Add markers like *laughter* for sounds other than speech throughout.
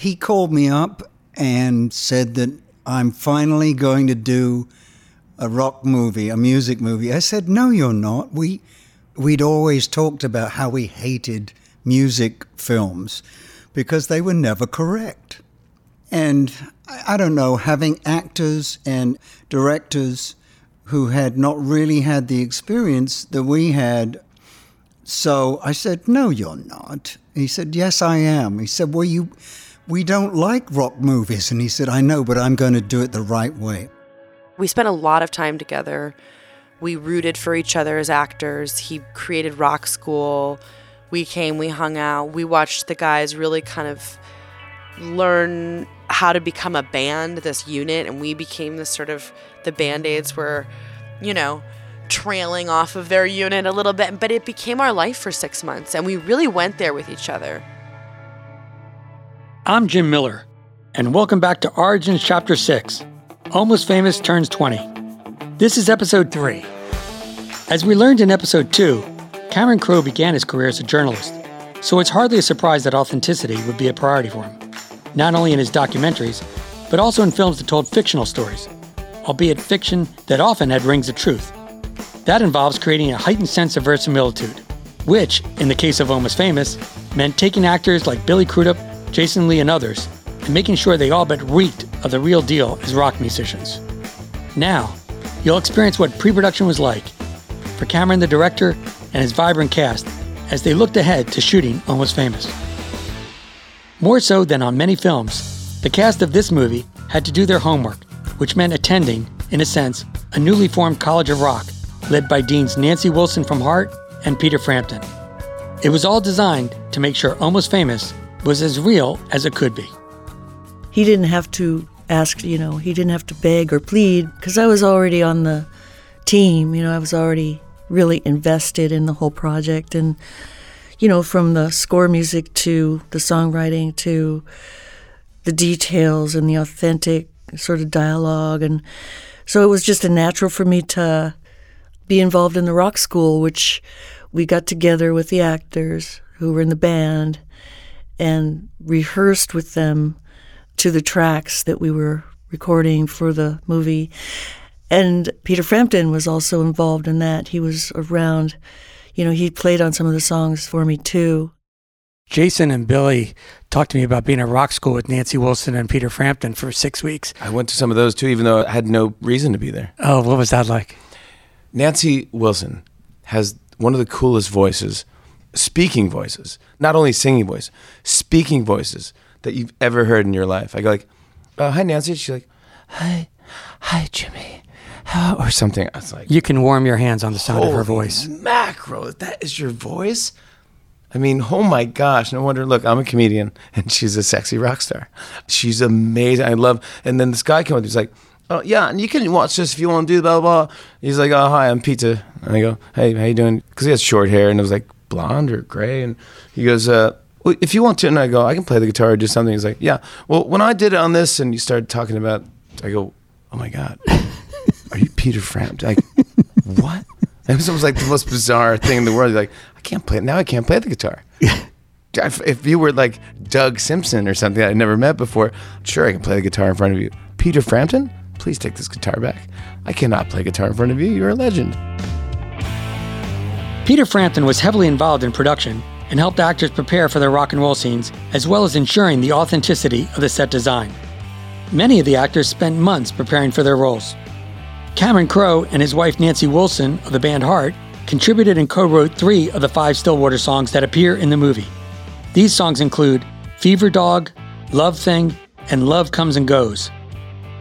he called me up and said that I'm finally going to do a rock movie, a music movie. I said, No, you're not. We, we'd always talked about how we hated music films because they were never correct. And I don't know, having actors and directors who had not really had the experience that we had. So I said, No, you're not. He said, Yes, I am. He said, Well, you, we don't like rock movies. And he said, I know, but I'm going to do it the right way. We spent a lot of time together. We rooted for each other as actors. He created Rock School. We came, we hung out, we watched the guys really kind of learn how to become a band, this unit, and we became this sort of the band aids were, you know, trailing off of their unit a little bit, but it became our life for six months, and we really went there with each other. I'm Jim Miller, and welcome back to Origins Chapter 6 Almost Famous Turns 20. This is Episode 3. As we learned in Episode 2, Cameron Crowe began his career as a journalist, so it's hardly a surprise that authenticity would be a priority for him not only in his documentaries, but also in films that told fictional stories, albeit fiction that often had rings of truth. That involves creating a heightened sense of verisimilitude, which, in the case of Almost Famous, meant taking actors like Billy Crudup, Jason Lee, and others, and making sure they all but reeked of the real deal as rock musicians. Now, you'll experience what pre production was like for Cameron, the director, and his vibrant cast as they looked ahead to shooting Almost Famous. More so than on many films, the cast of this movie had to do their homework, which meant attending, in a sense, a newly formed College of Rock, led by Deans Nancy Wilson from Heart and Peter Frampton. It was all designed to make sure Almost Famous was as real as it could be. He didn't have to ask, you know, he didn't have to beg or plead because I was already on the team, you know, I was already really invested in the whole project and you know, from the score music to the songwriting to the details and the authentic sort of dialogue. And so it was just a natural for me to be involved in the rock school, which we got together with the actors who were in the band and rehearsed with them to the tracks that we were recording for the movie. And Peter Frampton was also involved in that. He was around you know, he played on some of the songs for me too. Jason and Billy talked to me about being at rock school with Nancy Wilson and Peter Frampton for six weeks. I went to some of those too, even though I had no reason to be there. Oh, what was that like? Nancy Wilson has one of the coolest voices, speaking voices, not only singing voice, speaking voices that you've ever heard in your life. I go like, oh, "Hi, Nancy." She's like, "Hi, hi, Jimmy." or something. I was like, you can warm your hands on the sound of her voice. Macro, that is your voice. I mean, oh my gosh! No wonder. Look, I'm a comedian, *laughs* and she's a sexy rock star. She's amazing. I love. And then this guy came up. He's like, "Oh yeah, and you can watch this if you want to do blah blah." blah. He's like, "Oh hi, I'm Peter." And I go, "Hey, how you doing?" Because he has short hair, and it was like blonde or gray. And he goes, uh, well, "If you want to," and I go, "I can play the guitar or do something." He's like, "Yeah." Well, when I did it on this, and you started talking about, I go, "Oh my god." are you Peter Frampton? Like, what? It was almost like the most bizarre thing in the world. You're like, I can't play it. Now I can't play the guitar. *laughs* if, if you were like Doug Simpson or something I'd never met before, sure, I can play the guitar in front of you. Peter Frampton? Please take this guitar back. I cannot play guitar in front of you. You're a legend. Peter Frampton was heavily involved in production and helped actors prepare for their rock and roll scenes, as well as ensuring the authenticity of the set design. Many of the actors spent months preparing for their roles. Cameron Crowe and his wife Nancy Wilson of the band Heart contributed and co wrote three of the five Stillwater songs that appear in the movie. These songs include Fever Dog, Love Thing, and Love Comes and Goes.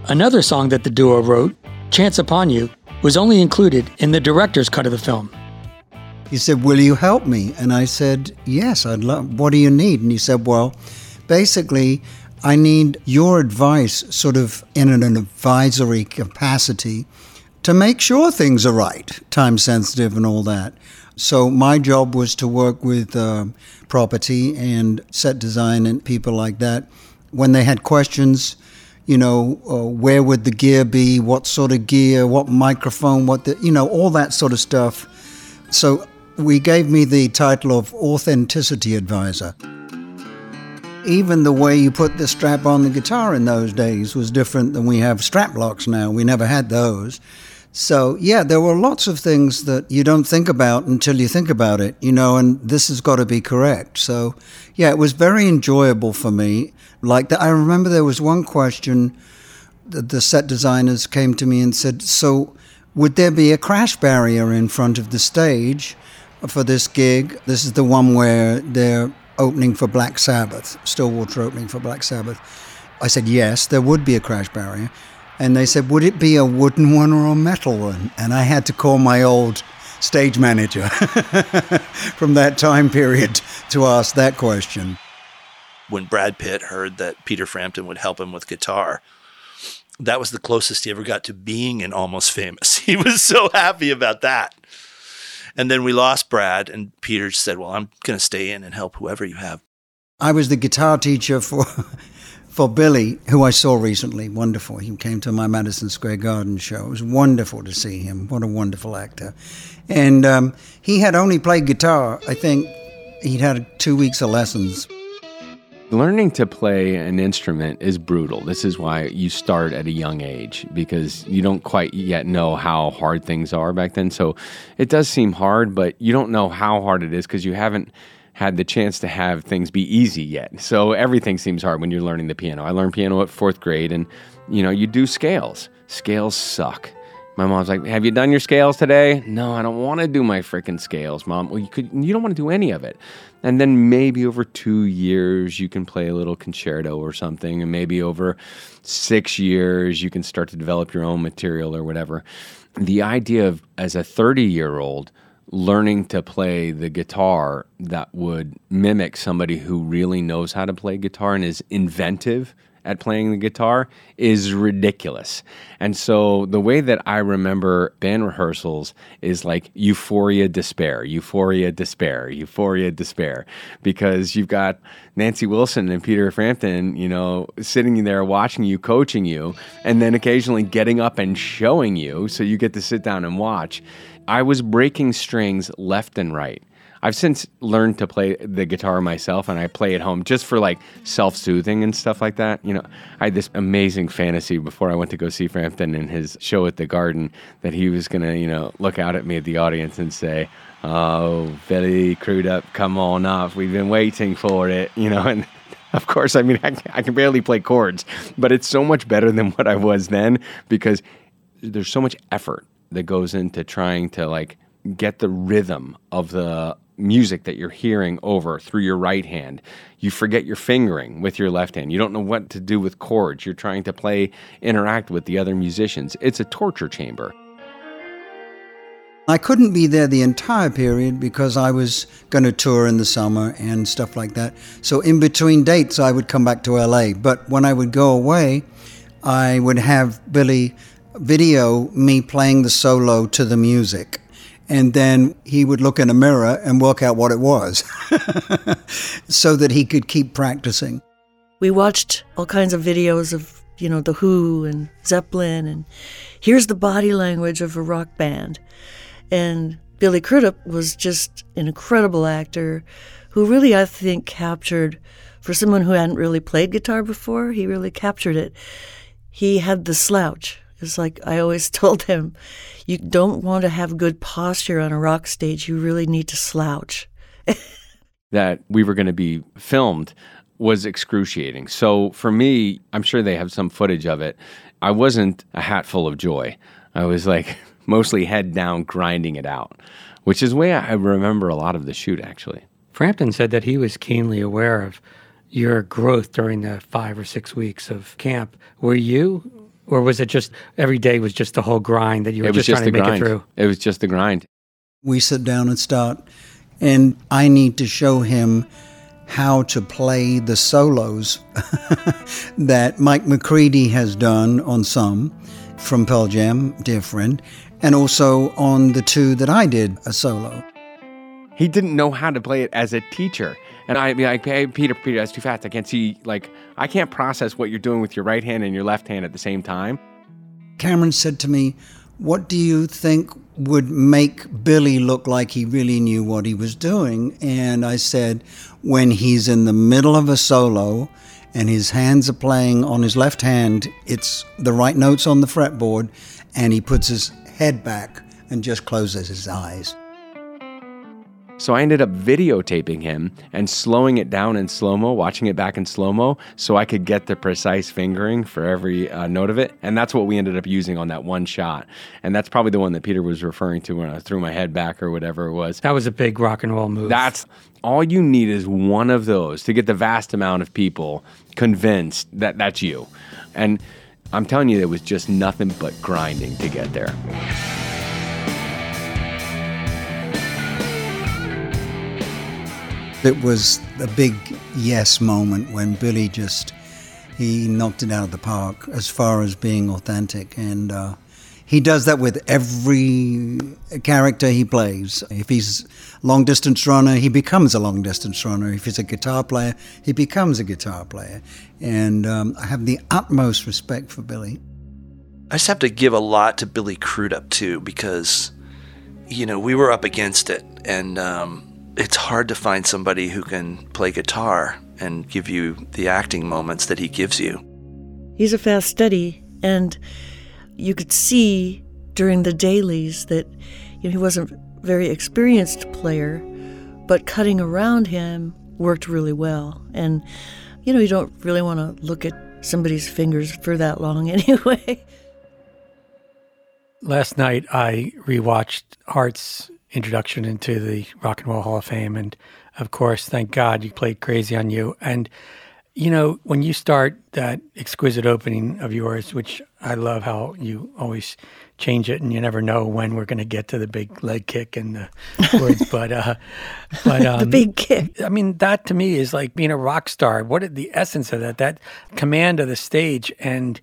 Another song that the duo wrote, Chance Upon You, was only included in the director's cut of the film. He said, Will you help me? And I said, Yes, I'd love. What do you need? And he said, Well, basically, I need your advice, sort of in an advisory capacity, to make sure things are right, time sensitive and all that. So my job was to work with uh, property and set design and people like that. When they had questions, you know, uh, where would the gear be? What sort of gear? What microphone? What the, you know, all that sort of stuff. So we gave me the title of authenticity advisor even the way you put the strap on the guitar in those days was different than we have strap locks now. We never had those. So, yeah, there were lots of things that you don't think about until you think about it, you know, and this has got to be correct. So, yeah, it was very enjoyable for me. Like that, I remember there was one question that the set designers came to me and said, So, would there be a crash barrier in front of the stage for this gig? This is the one where they're opening for Black Sabbath, Stillwater opening for Black Sabbath. I said, Yes, there would be a crash barrier. And they said, Would it be a wooden one or a metal one? And I had to call my old stage manager *laughs* from that time period to ask that question. When Brad Pitt heard that Peter Frampton would help him with guitar, that was the closest he ever got to being an almost famous. *laughs* He was so happy about that. And then we lost Brad, and Peter said, Well, I'm going to stay in and help whoever you have. I was the guitar teacher for *laughs* for Billy, who I saw recently. Wonderful. He came to my Madison Square Garden show. It was wonderful to see him. What a wonderful actor. And um, he had only played guitar, I think he'd had two weeks of lessons. Learning to play an instrument is brutal. This is why you start at a young age because you don't quite yet know how hard things are back then. So it does seem hard, but you don't know how hard it is because you haven't had the chance to have things be easy yet. So everything seems hard when you're learning the piano. I learned piano at fourth grade, and you know, you do scales. Scales suck. My mom's like, "Have you done your scales today?" No, I don't want to do my freaking scales, mom. Well, you could. You don't want to do any of it. And then maybe over two years you can play a little concerto or something, and maybe over six years you can start to develop your own material or whatever. The idea of as a 30 year old learning to play the guitar that would mimic somebody who really knows how to play guitar and is inventive at playing the guitar is ridiculous. And so the way that I remember band rehearsals is like euphoria, despair, euphoria, despair, euphoria, despair, because you've got Nancy Wilson and Peter Frampton, you know, sitting there watching you, coaching you, and then occasionally getting up and showing you so you get to sit down and watch. I was breaking strings left and right. I've since learned to play the guitar myself and I play at home just for like self soothing and stuff like that. You know, I had this amazing fantasy before I went to go see Frampton in his show at the Garden that he was going to, you know, look out at me at the audience and say, Oh, Billy Crudup, come on up. We've been waiting for it, you know, and *laughs* of course, I mean, I, I can barely play chords, but it's so much better than what I was then because there's so much effort that goes into trying to like get the rhythm of the music that you're hearing over through your right hand. You forget your fingering with your left hand. You don't know what to do with chords. You're trying to play, interact with the other musicians. It's a torture chamber. I couldn't be there the entire period because I was going to tour in the summer and stuff like that. So in between dates, I would come back to LA. But when I would go away, I would have Billy video me playing the solo to the music. And then he would look in a mirror and work out what it was *laughs* so that he could keep practicing. We watched all kinds of videos of, you know, The Who and Zeppelin, and here's the body language of a rock band. And Billy Crudup was just an incredible actor who really, I think, captured, for someone who hadn't really played guitar before, he really captured it. He had the slouch it's like I always *laughs* told him, you don't want to have good posture on a rock stage. You really need to slouch. *laughs* that we were going to be filmed was excruciating. So for me, I'm sure they have some footage of it. I wasn't a hat full of joy. I was like *laughs* mostly head down grinding it out, which is the way I remember a lot of the shoot actually. Frampton said that he was keenly aware of your growth during the five or six weeks of camp. Were you or was it just every day was just the whole grind that you were just, just, trying to make grind. it through? It was just the grind. We sit down and start, and I need to show him how to play the solos *laughs* that Mike McCready has done on some from Pearl Jam, dear friend, and also on the two that I did a solo. He didn't know how to play it as a teacher. And I'd be like, hey, Peter, Peter, that's too fast. I can't see, like, I can't process what you're doing with your right hand and your left hand at the same time. Cameron said to me, What do you think would make Billy look like he really knew what he was doing. And I said, when he's in the middle of a solo and his hands are playing on his left hand, it's the right notes on the fretboard, and he puts his head back and just closes his eyes. So I ended up videotaping him and slowing it down in slow mo, watching it back in slow mo, so I could get the precise fingering for every uh, note of it. And that's what we ended up using on that one shot. And that's probably the one that Peter was referring to when I threw my head back or whatever it was. That was a big rock and roll move. That's all you need is one of those to get the vast amount of people convinced that that's you. And I'm telling you, it was just nothing but grinding to get there. It was a big yes moment when Billy just he knocked it out of the park as far as being authentic, and uh, he does that with every character he plays. If he's long distance runner, he becomes a long distance runner. If he's a guitar player, he becomes a guitar player, and um, I have the utmost respect for Billy. I just have to give a lot to Billy Crudup too, because you know we were up against it, and um, it's hard to find somebody who can play guitar and give you the acting moments that he gives you. He's a fast study, and you could see during the dailies that you know, he wasn't a very experienced player, but cutting around him worked really well. And you know, you don't really want to look at somebody's fingers for that long *laughs* anyway. Last night I rewatched Heart's introduction into the Rock and Roll Hall of Fame. And of course, thank God you played Crazy on You. And, you know, when you start that exquisite opening of yours, which I love how you always change it and you never know when we're going to get to the big leg kick and the words, *laughs* but, uh, but, um, the big kick. I mean, that to me is like being a rock star. What is the essence of that? That command of the stage and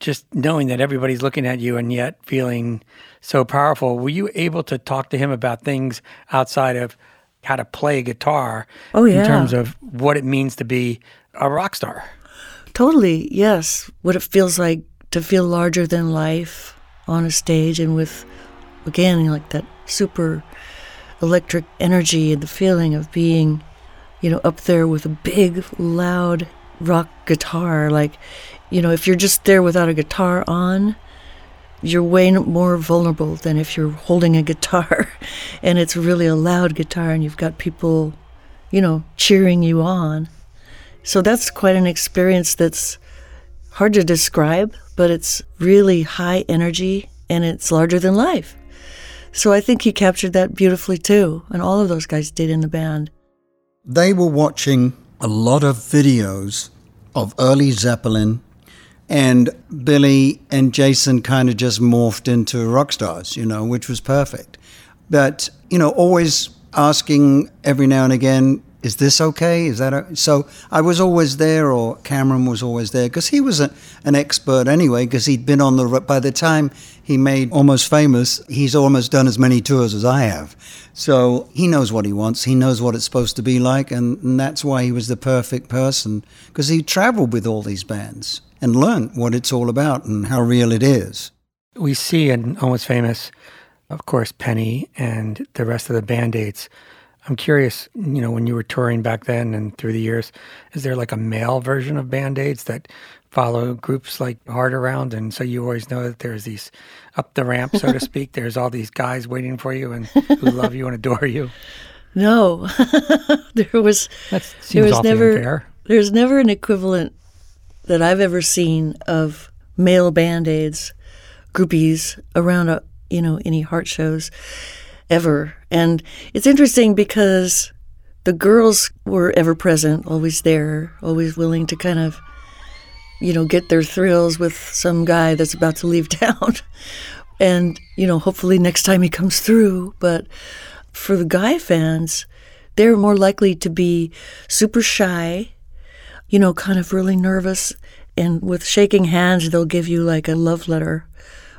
just knowing that everybody's looking at you and yet feeling so powerful. Were you able to talk to him about things outside of how to play guitar? Oh, yeah. In terms of what it means to be a rock star? Totally, yes. What it feels like to feel larger than life on a stage and with, again, like that super electric energy and the feeling of being, you know, up there with a big, loud rock guitar. Like, you know, if you're just there without a guitar on, you're way more vulnerable than if you're holding a *laughs* guitar and it's really a loud guitar and you've got people, you know, cheering you on. So that's quite an experience that's hard to describe, but it's really high energy and it's larger than life. So I think he captured that beautifully too, and all of those guys did in the band. They were watching a lot of videos of early Zeppelin and Billy and Jason kind of just morphed into rock stars, you know, which was perfect. But, you know, always asking every now and again, is this okay? Is that okay? so? I was always there, or Cameron was always there because he was a, an expert anyway. Because he'd been on the by the time he made almost famous, he's almost done as many tours as I have. So he knows what he wants. He knows what it's supposed to be like, and, and that's why he was the perfect person because he traveled with all these bands and learn what it's all about and how real it is. We see in Almost Famous, of course, Penny and the rest of the band aids. I'm curious, you know, when you were touring back then and through the years, is there like a male version of band aids that follow groups like Heart around? And so you always know that there's these up the ramp, so to *laughs* speak, there's all these guys waiting for you and who love you and adore you. No, *laughs* there was. That seems there was awfully never. unfair. There's never an equivalent that I've ever seen of male band aids, groupies around a, you know any heart shows ever. And it's interesting because the girls were ever present, always there, always willing to kind of you know get their thrills with some guy that's about to leave *laughs* town. and you know hopefully next time he comes through, but for the guy fans, they're more likely to be super shy you know, kind of really nervous. And with shaking hands, they'll give you like a love letter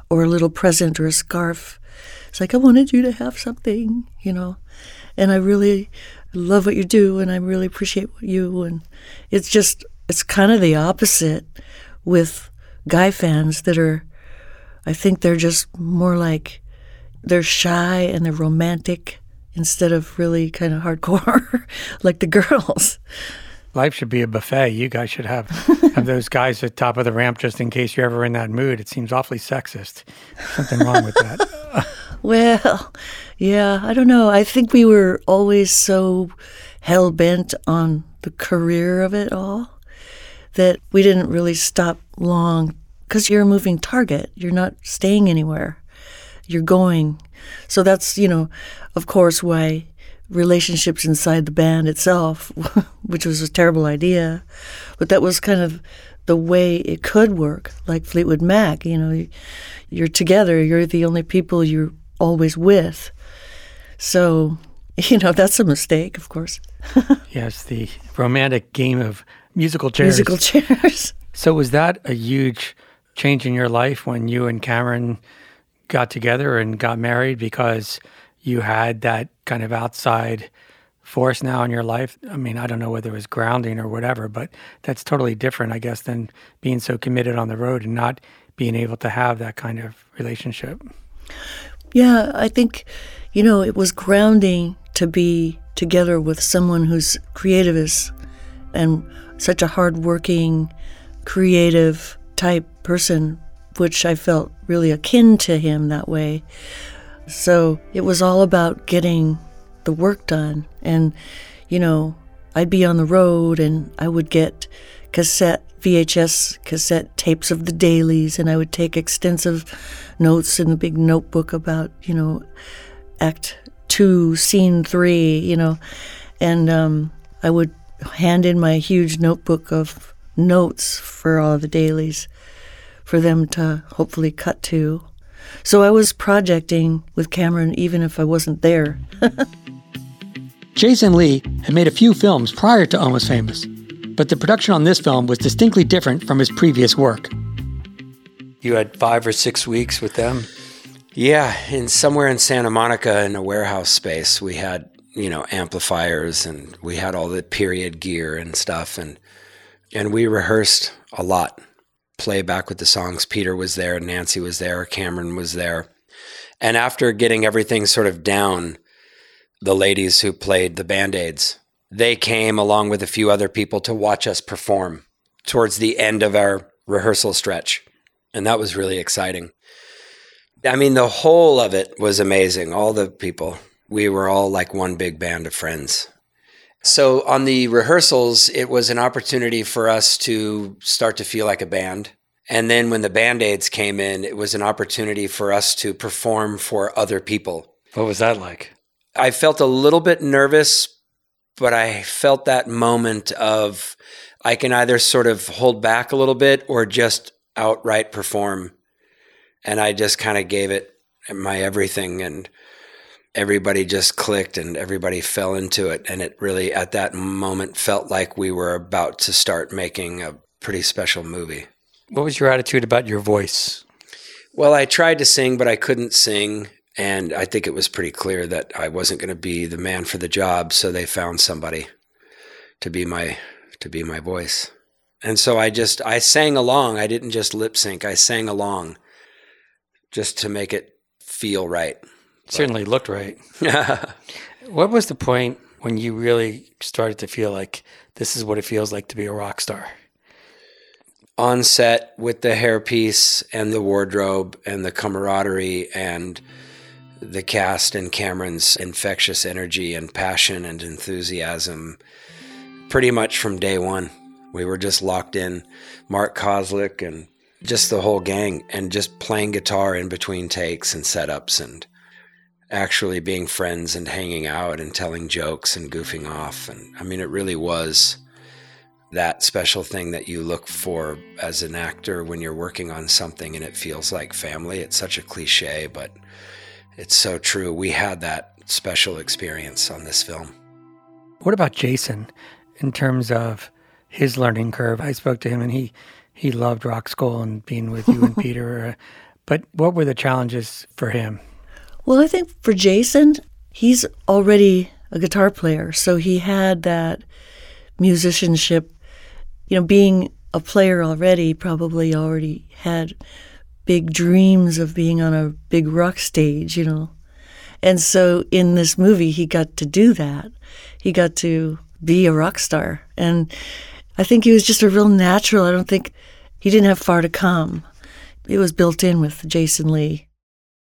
or a little present or a scarf. It's like, I wanted you to have something, you know. And I really love what you do and I really appreciate what you. And it's just, it's kind of the opposite with guy fans that are, I think they're just more like, they're shy and they're romantic instead of really kind of hardcore *laughs* like the girls. Life should be a buffet. You guys should have *laughs* have those guys at top of the ramp just in case you're ever in that mood. It seems awfully sexist. Something wrong with that. *laughs* Well, yeah, I don't know. I think we were always so hell bent on the career of it all that we didn't really stop long because you're a moving target. You're not staying anywhere. You're going. So that's, you know, of course, why relationships inside the band itself, *laughs* which was a terrible idea, but that was kind of the way it could work, like Fleetwood Mac. You know, you're together, you're the only people you're always with. So, *laughs* you know, that's a mistake, of course. *laughs* yes, the romantic game of musical chairs. Musical chairs. So, was that a huge change in your life when you and Cameron got together and got married because you had that kind of outside force now in your life? I mean, I don't know whether it was grounding or whatever, but that's totally different, I guess, than being so committed on the road and not being able to have that kind of relationship. Yeah, I think, you know, it was grounding to be together with someone who's creative and such a hardworking, creative type person, which I felt really akin to him that way. So it was all about getting the work done. And, you know, I'd be on the road and I would get cassette, VHS cassette tapes of the dailies, and I would take extensive notes in the big notebook about, you know, act two, scene three, you know, and um, I would hand in my huge notebook of notes for all the dailies for them to hopefully cut to. So I was projecting with Cameron even if I wasn't there. *laughs* Jason Lee had made a few films prior to Almost Famous, but the production on this film was distinctly different from his previous work. You had five or six weeks with them? Yeah, in somewhere in Santa Monica in a warehouse space, we had, you know, amplifiers and we had all the period gear and stuff and and we rehearsed a lot. Playback with the songs. Peter was there, Nancy was there, Cameron was there. And after getting everything sort of down, the ladies who played the band-aids, they came along with a few other people to watch us perform towards the end of our rehearsal stretch. And that was really exciting. I mean, the whole of it was amazing. All the people, we were all like one big band of friends. So on the rehearsals, it was an opportunity for us to start to feel like a band. And then when the band aids came in, it was an opportunity for us to perform for other people. What was that like? I felt a little bit nervous, but I felt that moment of I can either sort of hold back a little bit or just outright perform. And I just kind of gave it my everything and everybody just clicked and everybody fell into it. And it really, at that moment, felt like we were about to start making a pretty special movie. What was your attitude about your voice? Well, I tried to sing, but I couldn't sing. And I think it was pretty clear that I wasn't going to be the man for the job. So they found somebody to be my, to be my voice. And so I just, I sang along. I didn't just lip sync. I sang along just to make it feel right. Certainly looked right. *laughs* what was the point when you really started to feel like this is what it feels like to be a rock star? On set with the hairpiece and the wardrobe and the camaraderie and the cast and Cameron's infectious energy and passion and enthusiasm pretty much from day one. We were just locked in. Mark Kozelek and just the whole gang and just playing guitar in between takes and setups and actually being friends and hanging out and telling jokes and goofing off. And I mean, it really was that special thing that you look for as an actor when you're working on something and it feels like family. It's such a cliche, but it's so true. We had that special experience on this film. What about Jason in terms of his learning curve? I spoke to him and he he loved rock school and being with you and *laughs* Peter. But what were the challenges for him? Well, I think for Jason, he's already a guitar player, so he had that musicianship. You know, being a player already, probably already had big dreams of being on a big rock stage, you know. And so in this movie, he got to do that. He got to be a rock star. And I think he was just a real natural. I don't think he didn't have far to come. It was built in with Jason Lee.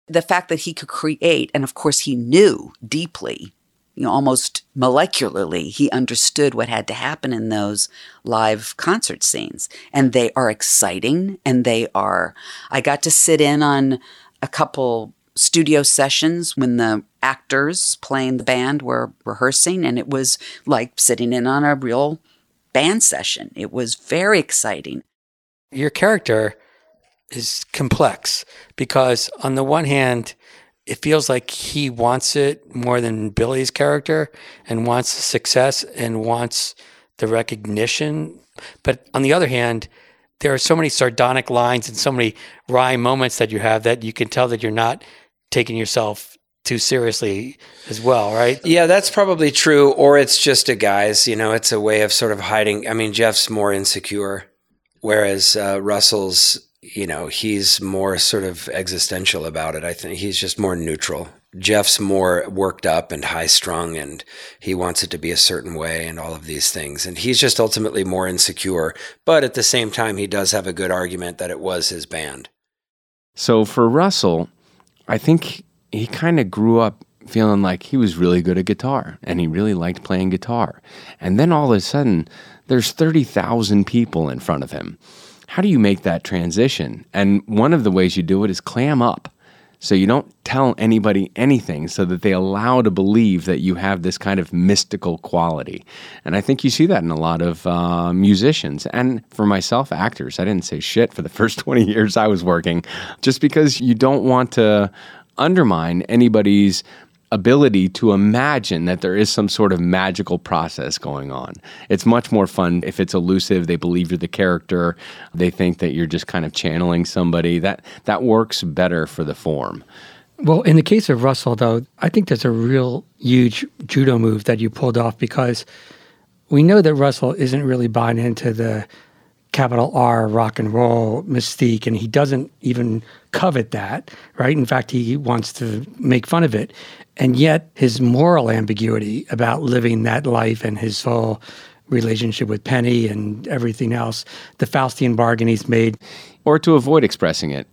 The fact that he could create, and of course, he knew deeply, you know, almost molecularly, he understood what had to happen in those live concert scenes. And they are exciting and they are. I got to sit in on a couple studio sessions when the actors playing the band were rehearsing, and it was like sitting in on a real band session. It was very exciting. Your character is complex because, on the one hand, it feels like he wants it more than Billy's character and wants the success and wants the recognition. But on the other hand, there are so many sardonic lines and so many wry moments that you have that you can tell that you're not taking yourself too seriously as well, right? Yeah, that's probably true. Or it's just a guy's, you know, it's a way of sort of hiding. I mean, Jeff's more insecure, whereas uh, Russell's, you know, he's more sort of existential about it. I think he's just more neutral. Jeff's more worked up and high strung and he wants it to be a certain way and all of these things. And he's just ultimately more insecure. But at the same time, he does have a good argument that it was his band. So for Russell, I think he kind of grew up feeling like he was really good at guitar and he really liked playing guitar. And then all of a sudden, there's 30,000 people in front of him. How do you make that transition? And one of the ways you do it is clam up. So you don't tell anybody anything so that they allow to believe that you have this kind of mystical quality. And I think you see that in a lot of uh, musicians. And for myself, actors, I didn't say shit for the *laughs* first 20 years I was working just because you don't want to undermine anybody's ability to imagine that there is some sort of magical process going on. It's much more fun if it's elusive, they believe you're the character, they think that you're just kind of channeling somebody. That that works better for the form. Well, in the case of Russell though, I think there's a real huge judo move that you pulled off because we know that Russell isn't really buying into the capital R rock and roll mystique, and he doesn't even covet that, right? In fact, he wants to make fun of it. And yet, his moral ambiguity about living that life and his whole relationship with Penny and everything else, the Faustian bargain he's made. Or to avoid expressing it.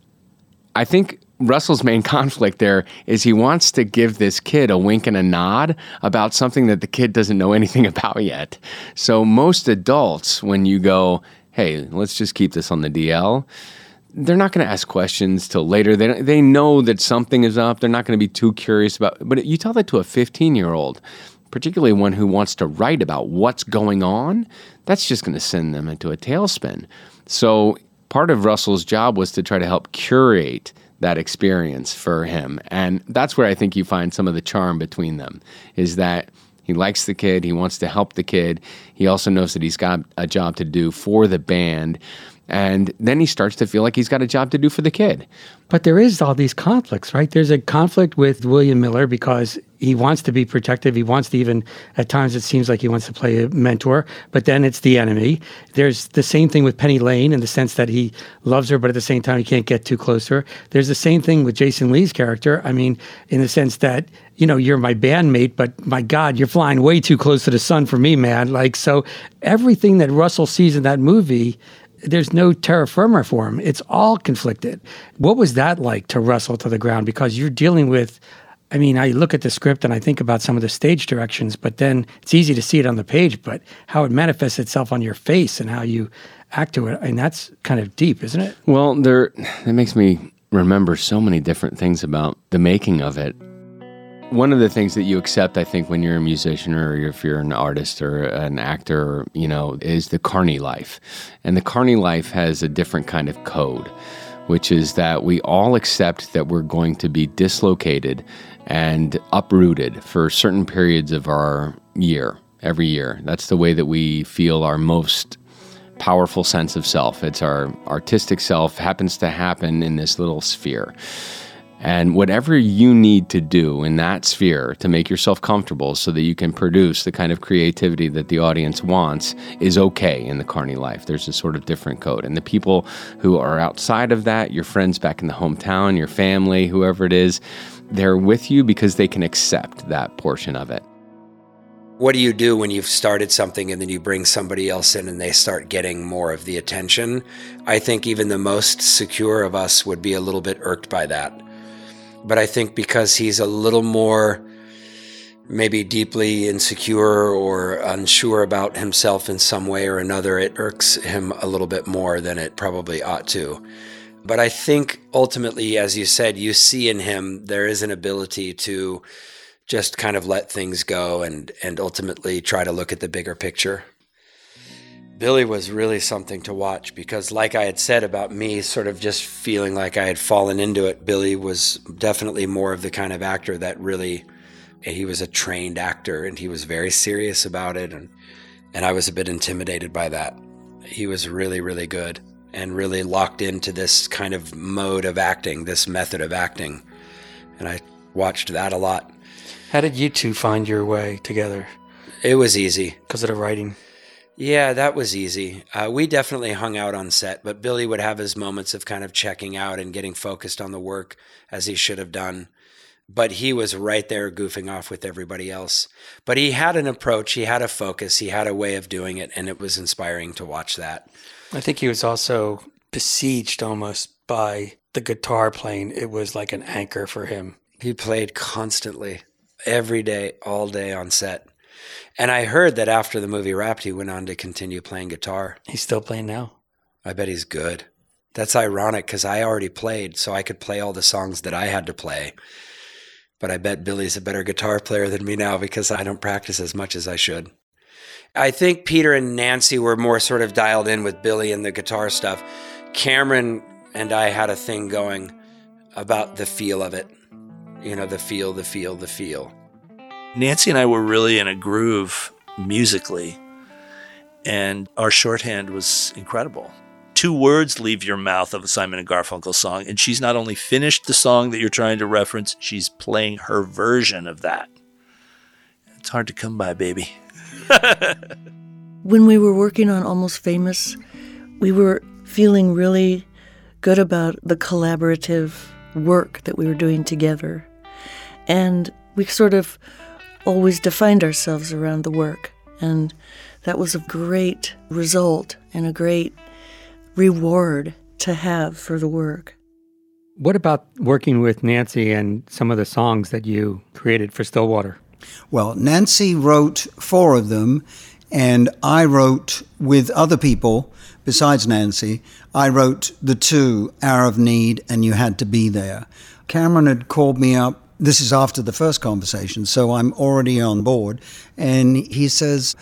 I think Russell's main *laughs* conflict there is he wants to give this kid a wink and a nod about something that the kid doesn't know *laughs* anything about yet. So, most adults, when you go, hey, let's just keep this on the DL. They're not going to ask questions till later. They, they know that something is up. They're not going to be too curious about. But you tell that to a 15 year old, particularly one who wants to write about what's going on. That's just going to send them into a tailspin. So part of Russell's job was to try to help curate that experience for him, and that's where I think you find some of the charm between them. Is that he likes the kid. He wants to help the kid. He also knows that he's got a job to do for the band. And then he starts to feel like he's got a job to do for the kid. But there is all these conflicts, right? There's a conflict with William Miller because he wants to be protective. He wants to even, at times, it seems like he wants to play a mentor, but then it's the enemy. There's the same thing with Penny Lane in the sense that he loves her, but at the same time, he can't get too close to her. There's the same thing with Jason Lee's character. I mean, in the sense that, you know, you're my bandmate, but my God, you're flying way too close to the sun for me, man. Like, so everything that Russell sees in that movie there's no terra firma for him. It's all conflicted. What was that like to wrestle to the ground? Because you're dealing with I mean, I look at the script and I think about some of the stage directions, but then it's easy to see it on the page, but how it manifests itself on your face and how you act to it, and that's kind of deep, isn't it? Well, there that makes me remember so many different things about the making of it. One of the things that you accept, I think, when you're a musician or if you're an artist or an actor, you know, is the carny life. And the carny life has a different kind of code, which is that we all accept that we're going to be dislocated and uprooted for certain periods of our year, every year. That's the way that we feel our most powerful sense of self. It's our artistic self happens to happen in this little sphere. And whatever you need to do in that sphere to make yourself comfortable so that you can produce the kind of creativity that the audience wants is okay in the Carney life. There's a sort of different code. And the people who are outside of that, your friends back in the hometown, your family, whoever it is, they're with you because they can accept that portion of it. What do you do when you've started something and then you bring somebody else in and they start getting more of the attention? I think even the most secure of us would be a little bit irked by that. But I think because he's a little more maybe deeply insecure or unsure about himself in some way or another, it irks him a little bit more than it probably ought to. But I think ultimately, as you said, you see in him there is an ability to just kind of let things go and and ultimately try to look at the bigger picture. Billy was really something to watch because like I had said about me sort of just feeling like I had fallen into it, Billy was definitely more of the kind of actor that really he was a trained actor and he was very serious about it and and I was a bit intimidated by that. He was really really good and really locked into this kind of mode of acting, this method of acting. And I watched that a lot. How did you two find your way together? It was easy. Because of the writing? Yeah, that was easy. Uh, we definitely hung out on set, but Billy would have his moments of kind of checking out and getting focused on the work as he should have done. But he was right there goofing off with everybody else. But he had an approach, he had a focus, he had a way of doing it, and it was inspiring to watch that. I think he was also besieged almost by the guitar playing. It was like an anchor for him. He played constantly every day, all day on set. And I heard that after the movie wrapped, he went on to continue playing guitar. He's still playing now. I bet he's good. That's ironic because I already played, so I could play all the songs that I had to play. But I bet Billy's a better guitar player than me now because I don't practice as much as I should. I think Peter and Nancy were more sort of dialed in with Billy and the guitar stuff. Cameron and I had a thing going about the feel of it you know, the feel, the feel, the feel. Nancy and I were really in a groove musically, and our shorthand was incredible. Two words leave your mouth of a Simon and Garfunkel song, and she's not only finished the song that you're trying to reference, she's playing her version of that. It's hard to come by, baby. *laughs* when we were working on Almost Famous, we were feeling really good about the collaborative work that we were doing together. And we sort of always defined ourselves around the work. And that was a great result and a great reward to have for the work. What about working with Nancy and some of the songs that you created for Stillwater? Well, Nancy wrote four of them, and I wrote with other people besides Nancy. I wrote the two, Hour of Need and You Had to Be There. Cameron had called me up this is after the first conversation, so I'm already on board. And he says,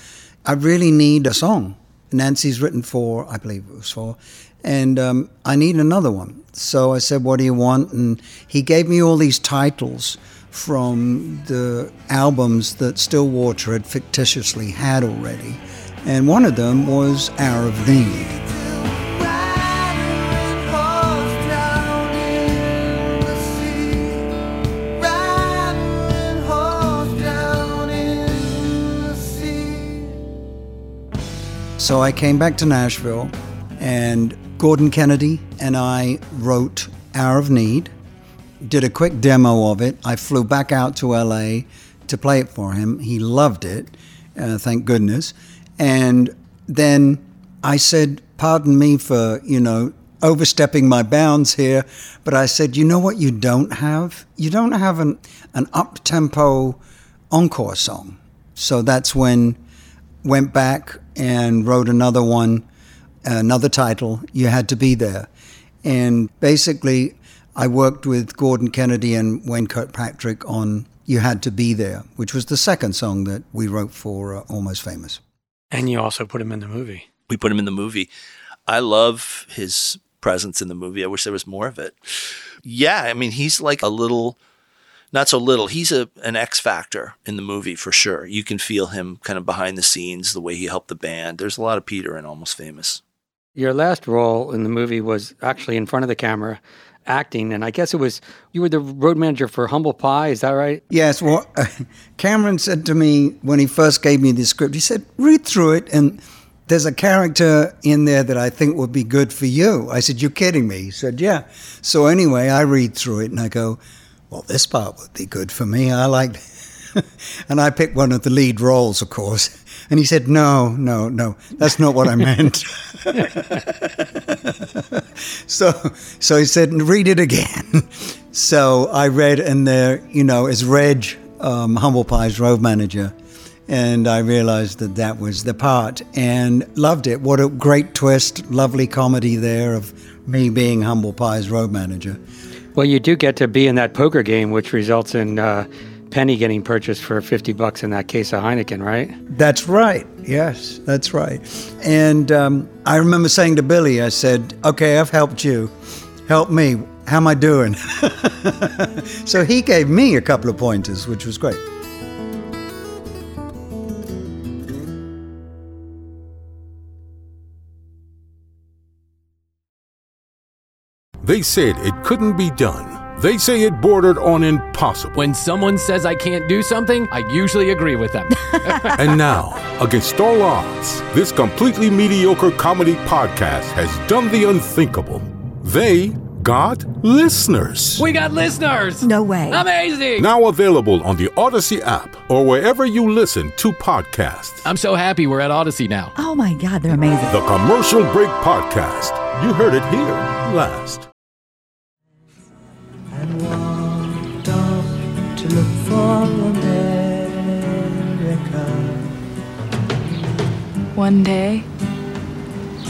I really need a song. Nancy's written four, I believe it was four, and um, I need another one. So I said, What do you want? And he gave me all these titles from the albums that Stillwater had fictitiously had already. And one of them was Hour of Need. So I came back to Nashville, and Gordon Kennedy and I wrote Hour of Need, did a quick demo of it. I flew back out to LA to play it for him. He loved it, uh, thank goodness. And then I said, Pardon me for, you know, overstepping my bounds here, but I said, You know what you don't have? You don't have an, an up tempo encore song. So that's when went back and wrote another one, another title, You Had to Be There. And basically, I worked with Gordon Kennedy and Wayne Kirkpatrick on You Had to Be There, which was the second song that we wrote for uh, Almost Famous. And you also put him in the movie. We put him in the movie. I love his presence in the movie. I wish there was more of it. Yeah, I mean, he's like a little not so little. He's a an X factor in the movie for sure. You can feel him kind of behind the scenes, the way he helped the band. There's a lot of Peter in Almost Famous. Your last role in the movie was actually in front of the camera acting, and I guess it was you were the road manager for Humble Pie. Is that right? Yes. Well, *laughs* Cameron said to me when he first gave me the script, he said, read through it and there's a character in there that I think would be good for you. I said, You're kidding me? He said, Yeah. So anyway, I read through it and I go, Well, this part would be good for me. I like *laughs* and I picked one of the lead roles, of course. And he said, No, no, no, that's not what I *laughs* meant. *laughs* so so he said, Read it again. so I read and there, you know, is Reg, um, Humble Pie's road manager and I realized that that was the part and loved it. What a great twist, lovely comedy there of me being Humble Pie's road manager. Well, you do get to be in that poker game, which results in uh, Penny getting purchased for 50 bucks in that case of Heineken, right? That's right. Yes, that's right. And um, I remember saying to Billy, I said, okay, I've helped you. Help me. How am I doing? *laughs* so he gave me a couple of pointers, which was great. They said it couldn't be done. They say it bordered on impossible. When someone says I can't do something, I usually agree with them. *laughs* and now, against all odds, this completely mediocre comedy podcast has done the unthinkable. They got listeners. We got listeners. No way. Amazing. Now available on the Odyssey app or wherever you listen to podcasts. I'm so happy we're at Odyssey now. Oh my God, they're amazing. The Commercial Break Podcast. You heard it here last. One day,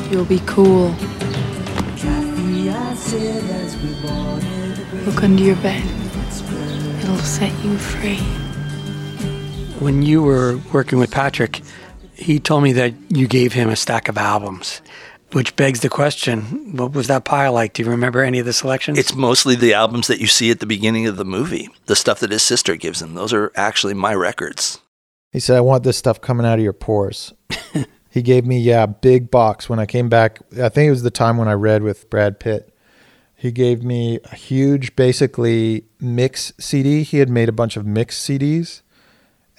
you'll be cool. Kathy, I said as we boarded the bridge. Look under your bed. It'll set you free. When you were working with Patrick, he told me that you gave him a stack of albums, which begs the question what was that pile like? Do you remember any of the selections? It's mostly the albums that you see at the beginning of the movie, the stuff that his sister gives him. Those are actually my records. He said, I want this stuff coming out of your pores. *laughs* he gave me, yeah, a big box when I came back. I think it was the time when I read with Brad Pitt. He gave me a huge, basically, mix CD. He had made a bunch of mix CDs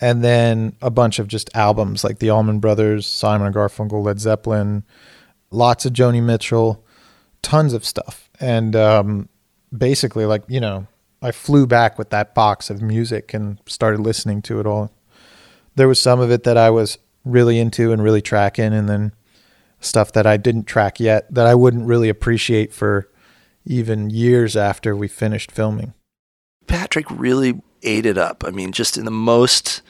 and then a bunch of just albums like the Allman Brothers, Simon and Garfunkel, Led Zeppelin, lots of Joni Mitchell, tons of stuff. And um, basically, like, you know, I flew back with that box of music and started listening to it all. There was some of it that I was really into and really tracking, and then stuff that I didn't track yet that I wouldn't really appreciate for even years after we finished filming. Patrick really ate it up. I mean, just in the most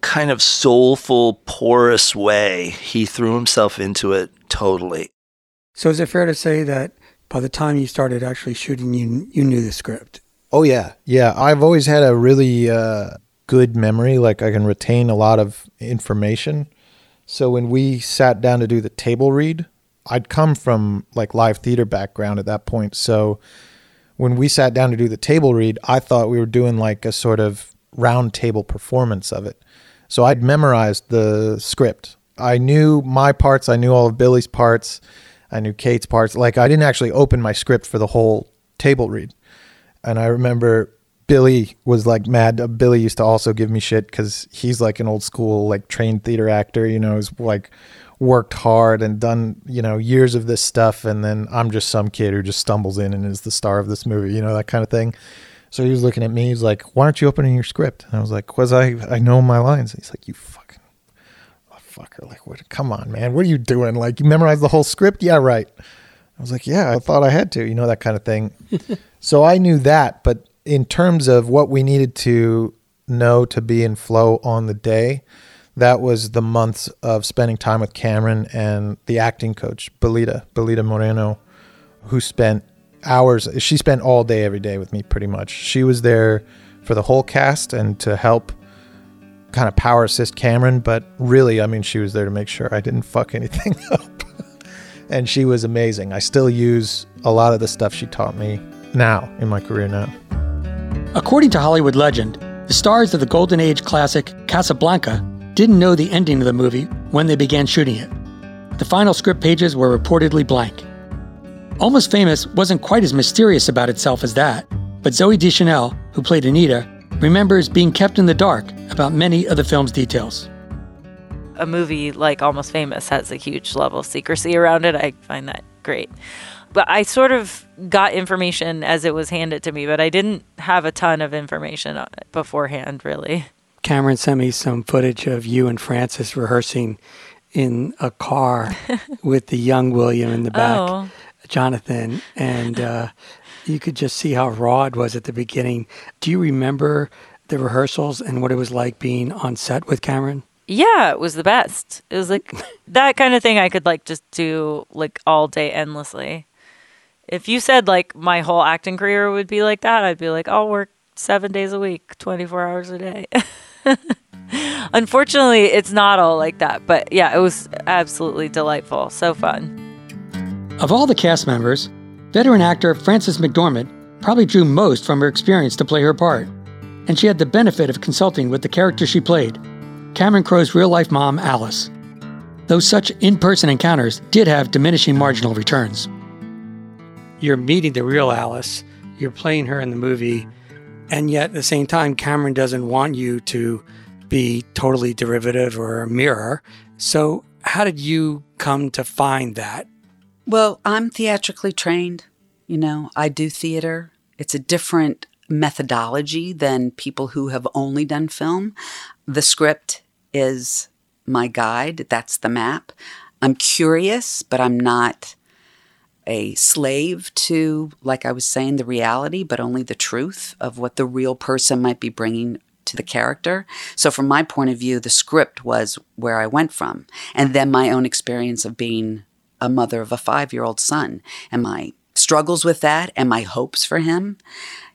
kind of soulful, porous way, he threw himself into it totally. so is it fair to say that by the time you started actually shooting, you you knew the script? Oh yeah, yeah. I've always had a really uh, good memory. Like I can retain a lot of information. So when we sat down to do the table read, I'd come from like live theater background at that point. So when we sat down to do the table read, I thought we were doing like a sort of round table performance of it. So I'd memorized the script. I knew my parts. I knew all of Billy's parts. I knew Kate's parts. Like I didn't actually open my script for the whole table read. And I remember Billy was like mad. Billy used to also give me shit because he's like an old school, like trained theater actor, you know, who's like worked hard and done, you know, years of this stuff. And then I'm just some kid who just stumbles in and is the star of this movie, you know, that kind of thing. So he was looking at me. He's like, "Why aren't you opening your script?" And I was like, "Cause I I know my lines." He's like, "You fucking fucker! Like, what? Come on, man! What are you doing? Like, you memorized the whole script? Yeah, right." I was like, "Yeah, I thought I had to." You know that kind of thing. *laughs* so I knew that, but in terms of what we needed to know to be in flow on the day, that was the months of spending time with Cameron and the acting coach, Belita, Belita Moreno, who spent hours. She spent all day, every day with me pretty much. She was there for the whole cast and to help kind of power assist Cameron, but really, I mean, she was there to make sure I didn't fuck anything *laughs* up. and she was amazing. I still use a lot of the stuff she taught me now in my career now. According to Hollywood legend, the stars of the Golden Age classic Casablanca didn't know the ending of the movie when they began shooting it. The final script pages were reportedly blank. Almost Famous wasn't quite as mysterious about itself as that, but Zooey Deschanel, who played Anita, remembers being kept in the dark about many of the film's details. A movie like Almost Famous has a huge level of secrecy around it. I find that great. But I sort of got information as it was handed to me, but I didn't have a ton of information beforehand, really. Cameron sent me some footage of you and Frances rehearsing in a car *laughs* with the young William in the back, Oh. Jonathan, and uh, you could just see how raw it was at the beginning. Do you remember the rehearsals and what it was like being on set with Cameron? Yeah, it was the best. It was like *laughs* that kind of thing I could like just do like all day endlessly. If you said like my whole acting career would be like that, I'd be like, I'll work seven days a week, 24 hours a day. *laughs* Unfortunately, it's not all like that. But yeah, it was absolutely delightful. So fun. Of all the cast members, veteran actor Frances McDormand probably drew most from her experience to play her part, and she had the benefit of consulting with the character she played, Cameron Crowe's real life mom, Alice. Though such in person encounters did have diminishing marginal returns. You're meeting the real Alice, you're playing her in the movie, and yet at the same time, Cameron doesn't want you to be totally derivative or a mirror. So, how did you come to find that? Well, I'm theatrically trained. You know, I do theater. It's a different methodology than people who have only done film. The script is my guide, that's the map. I'm curious, but I'm not a slave to, like I was saying, the reality, but only the truth of what the real person might be bringing to the character. So, from my point of view, the script was where I went from. And then my own experience of being a mother of a five year old son and my struggles with that and my hopes for him.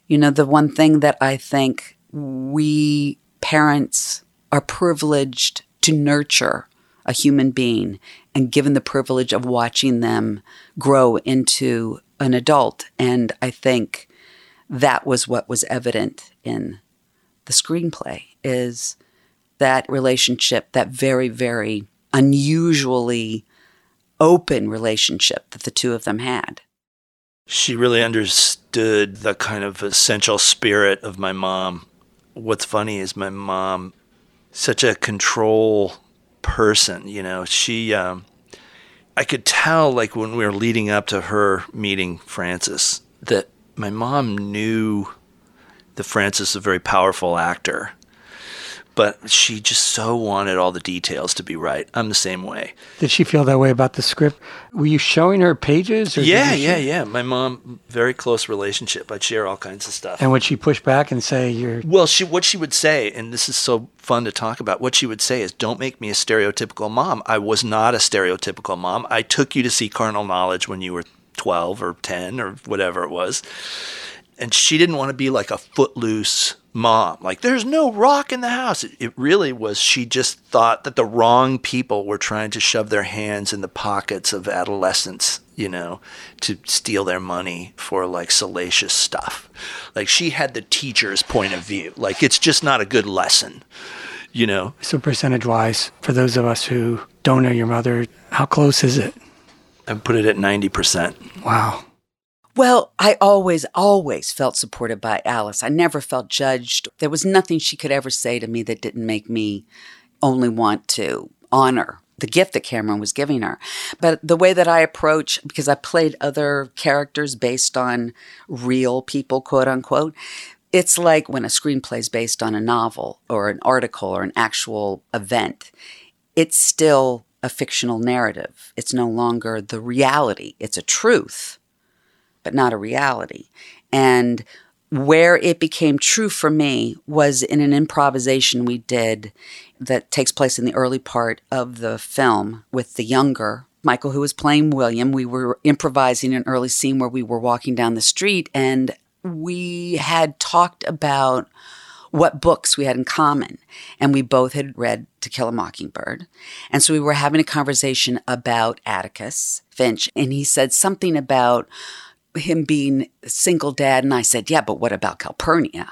You know, the one thing that I think we parents are privileged to nurture a human being and given the privilege of watching them grow into an adult. And I think that was what was evident in the screenplay is that relationship, that very, very unusually open relationship that the two of them had. She really understood the kind of essential spirit of my mom. What's funny is my mom, such a control person, you know, she, um, I could tell, like, when we were leading up to her meeting Frances, that my mom knew that Frances is a very powerful actor, but she just so wanted all the details to be right. I'm the same way. Did she feel that way about the script? Were you showing her pages? Yeah, yeah, yeah. My mom, very close relationship. I'd share all kinds of stuff. And would she push back and say you're Well, she what she would say, and this is so fun to talk about. What she would say is, "Don't make me a stereotypical mom. I was not a stereotypical mom. I took you to see Carnal Knowledge when you were twelve or ten or whatever it was." And she didn't want to be like a footloose mom. Like, there's no rock in the house. It, it really was. She just thought that the wrong people were trying to shove their hands in the pockets of adolescents, you know, to steal their money for like salacious stuff. Like, she had the teacher's point of view. Like, it's just not a good lesson, you know? so percentage wise for those of us who don't know your mother? How close is it? I put it at 90%. Wow. Well, I always, always felt supported by Alice. I never felt judged. There was nothing she could ever say to me that didn't make me only want to honor the gift that Cameron was giving her. But the way that I approach, because I played other characters based on real people, quote unquote, it's like when a screenplay is based on a novel or an article or an actual event. It's still a fictional narrative. It's no longer the reality. It's a truth but not a reality. And where it became true for me was in an improvisation we did that takes place in the early part of the film with the younger Michael, who was playing William. We were improvising an early scene where we were walking down the street and we had talked about what books we had in common. And we both had read To Kill a Mockingbird. And so we were having a conversation about Atticus Finch. And he said something about him being single dad. And I said, Yeah, but what about Calpurnia?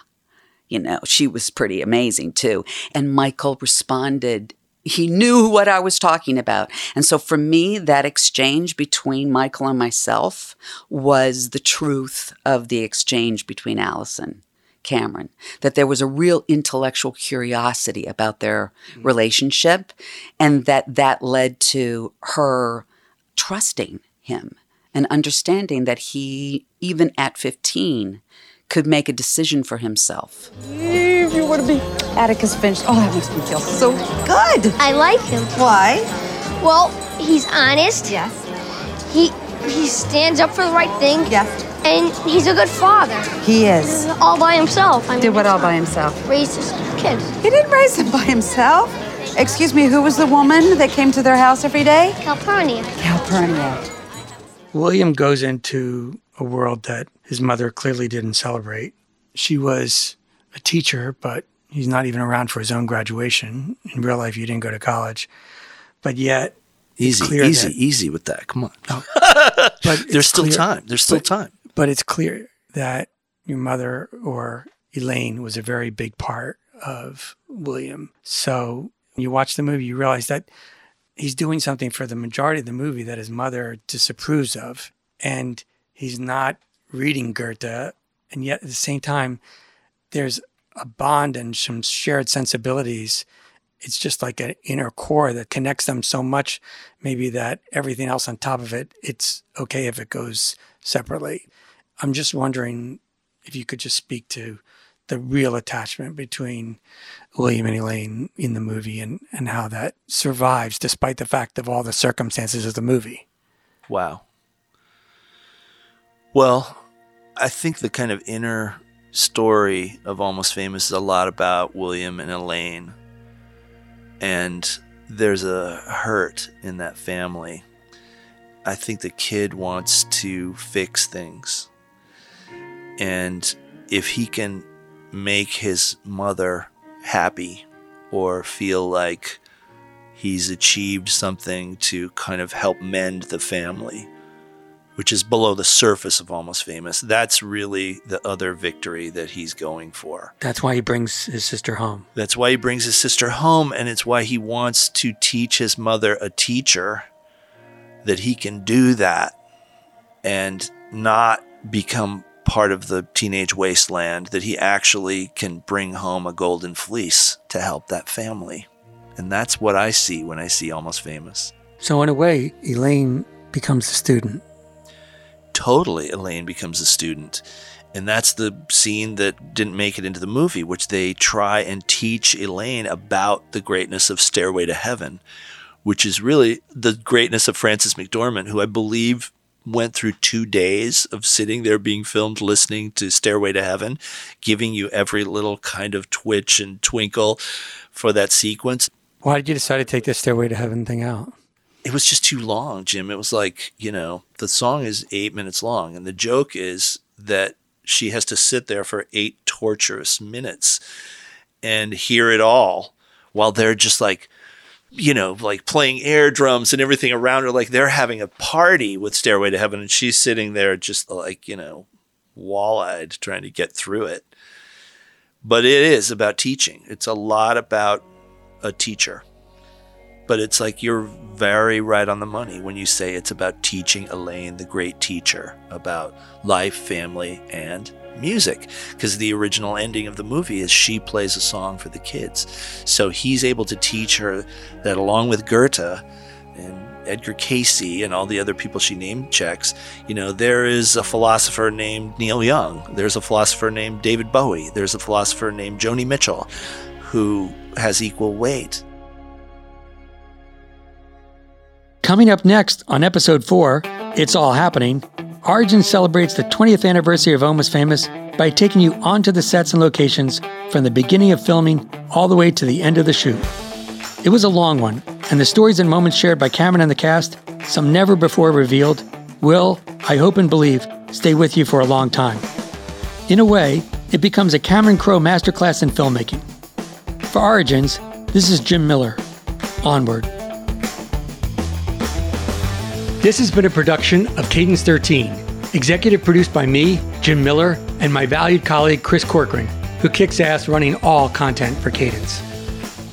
You know, she was pretty amazing too. And Michael responded he knew what I was talking about. And so for me, that exchange between Michael and myself was the truth of the exchange between Allison Cameron, that there was a real intellectual curiosity about their mm. relationship and that that led to her trusting him and understanding that he, even at 15, could make a decision for himself. If you want to be Atticus Finch, oh, that makes me feel so good. I like him. Why? Well, he's honest. Yes. He he stands up for the right thing. Yes. And he's a good father. He is. All by himself. I mean, Did what all by himself? raised his kids. He didn't raise them by himself. Excuse me, who was the woman that came to their house every day? Calpurnia. Calpurnia. William goes into a world that his mother clearly didn't celebrate. She was a teacher, but he's not even around for his own graduation. In real life, you didn't go to college. But yet, Easy, easy, that- easy with that. Come on. *laughs* but There's still clear- time. There's still but- time. But it's clear that your mother or Elaine was a very big part of William. So when you watch the movie, you realize that he's doing something for the majority of the movie that his mother disapproves of. And he's not reading Goethe. And yet at the same time, there's a bond and some shared sensibilities. It's just like an inner core that connects them so much, maybe that everything else on top of it, it's okay if it goes separately. I'm just wondering if you could just speak to the real attachment between William and Elaine in the movie and, and how that survives despite the fact of all the circumstances of the movie. Wow. Well, I think the kind of inner story of Almost Famous is a lot about William and Elaine. And there's a hurt in that family. I think the kid wants to fix things. And if he can make his mother happy or feel like he's achieved something to kind of help mend the family, which is below the surface of Almost Famous, that's really the other victory that he's going for. That's why he brings his sister home. That's why he brings his sister home, and it's why he wants to teach his mother a teacher that he can do that and not become part of the teenage wasteland, that he actually can bring home a golden fleece to help that family. And that's what I see when I see Almost Famous. So, in a way, Elaine becomes a student. totally Elaine becomes a student. And that's the scene that didn't make it into the movie, which they try and teach Elaine about the greatness of Stairway to Heaven, which is really the greatness of Frances McDormand, who I believe went through two days of sitting there being filmed, listening to Stairway to Heaven, giving you every little kind of twitch and twinkle for that sequence. Why did you decide to take the Stairway to Heaven thing out? it was just too long, Jim. It was like, you know, the song is eight minutes long, and the joke is that she has to sit there for eight torturous minutes and hear it all while they're just like, you know, like playing air drums and everything around her, like they're having a party with Stairway to Heaven, and she's sitting there just like, you know, wall eyed trying to get through it. But it is about teaching, it's a lot about a teacher but it's like you're very right on the money when you say it's about teaching Elaine, the great teacher, about life, family, and music. Because the original ending of the movie is she plays a song for the kids. So he's able to teach her that along with Goethe and Edgar Cayce and all the other people she name checks, you know, there is a philosopher named Neil Young. There's a philosopher named David Bowie. There's a philosopher named Joni Mitchell who has equal weight. Coming up next on episode four, It's All Happening, Origin celebrates the 20th anniversary of Almost Famous by taking you onto the sets and locations from the beginning of filming all the way to the end of the shoot. It was a long one, and the stories and moments shared by Cameron and the cast, some never before revealed, will, I hope and believe, stay with you for a long time. In a way, it becomes a Cameron Crowe masterclass in filmmaking. For Origins, this is Jim Miller. Onward. This has been a production of Cadence 13, executive produced by me, Jim Miller, and my valued colleague Chris Corcoran, who kicks ass running all content for Cadence.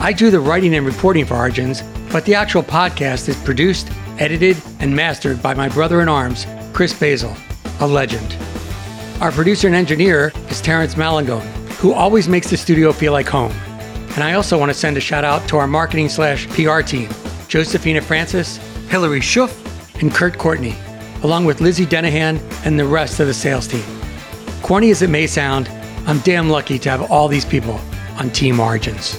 I do the writing and reporting for Origins, but the actual podcast is produced, edited, and mastered by my brother in arms, Chris Basil, a legend. Our producer and engineer is Terrence Malangone, who always makes the studio feel like home. And I also want to send a shout out to our marketing slash PR team, Josephina Francis, Hillary Schuff, and Kurt Courtney, along with Lizzie Denahan and the rest of the sales team. Corny as it may sound, I'm damn lucky to have all these people on Team Origins.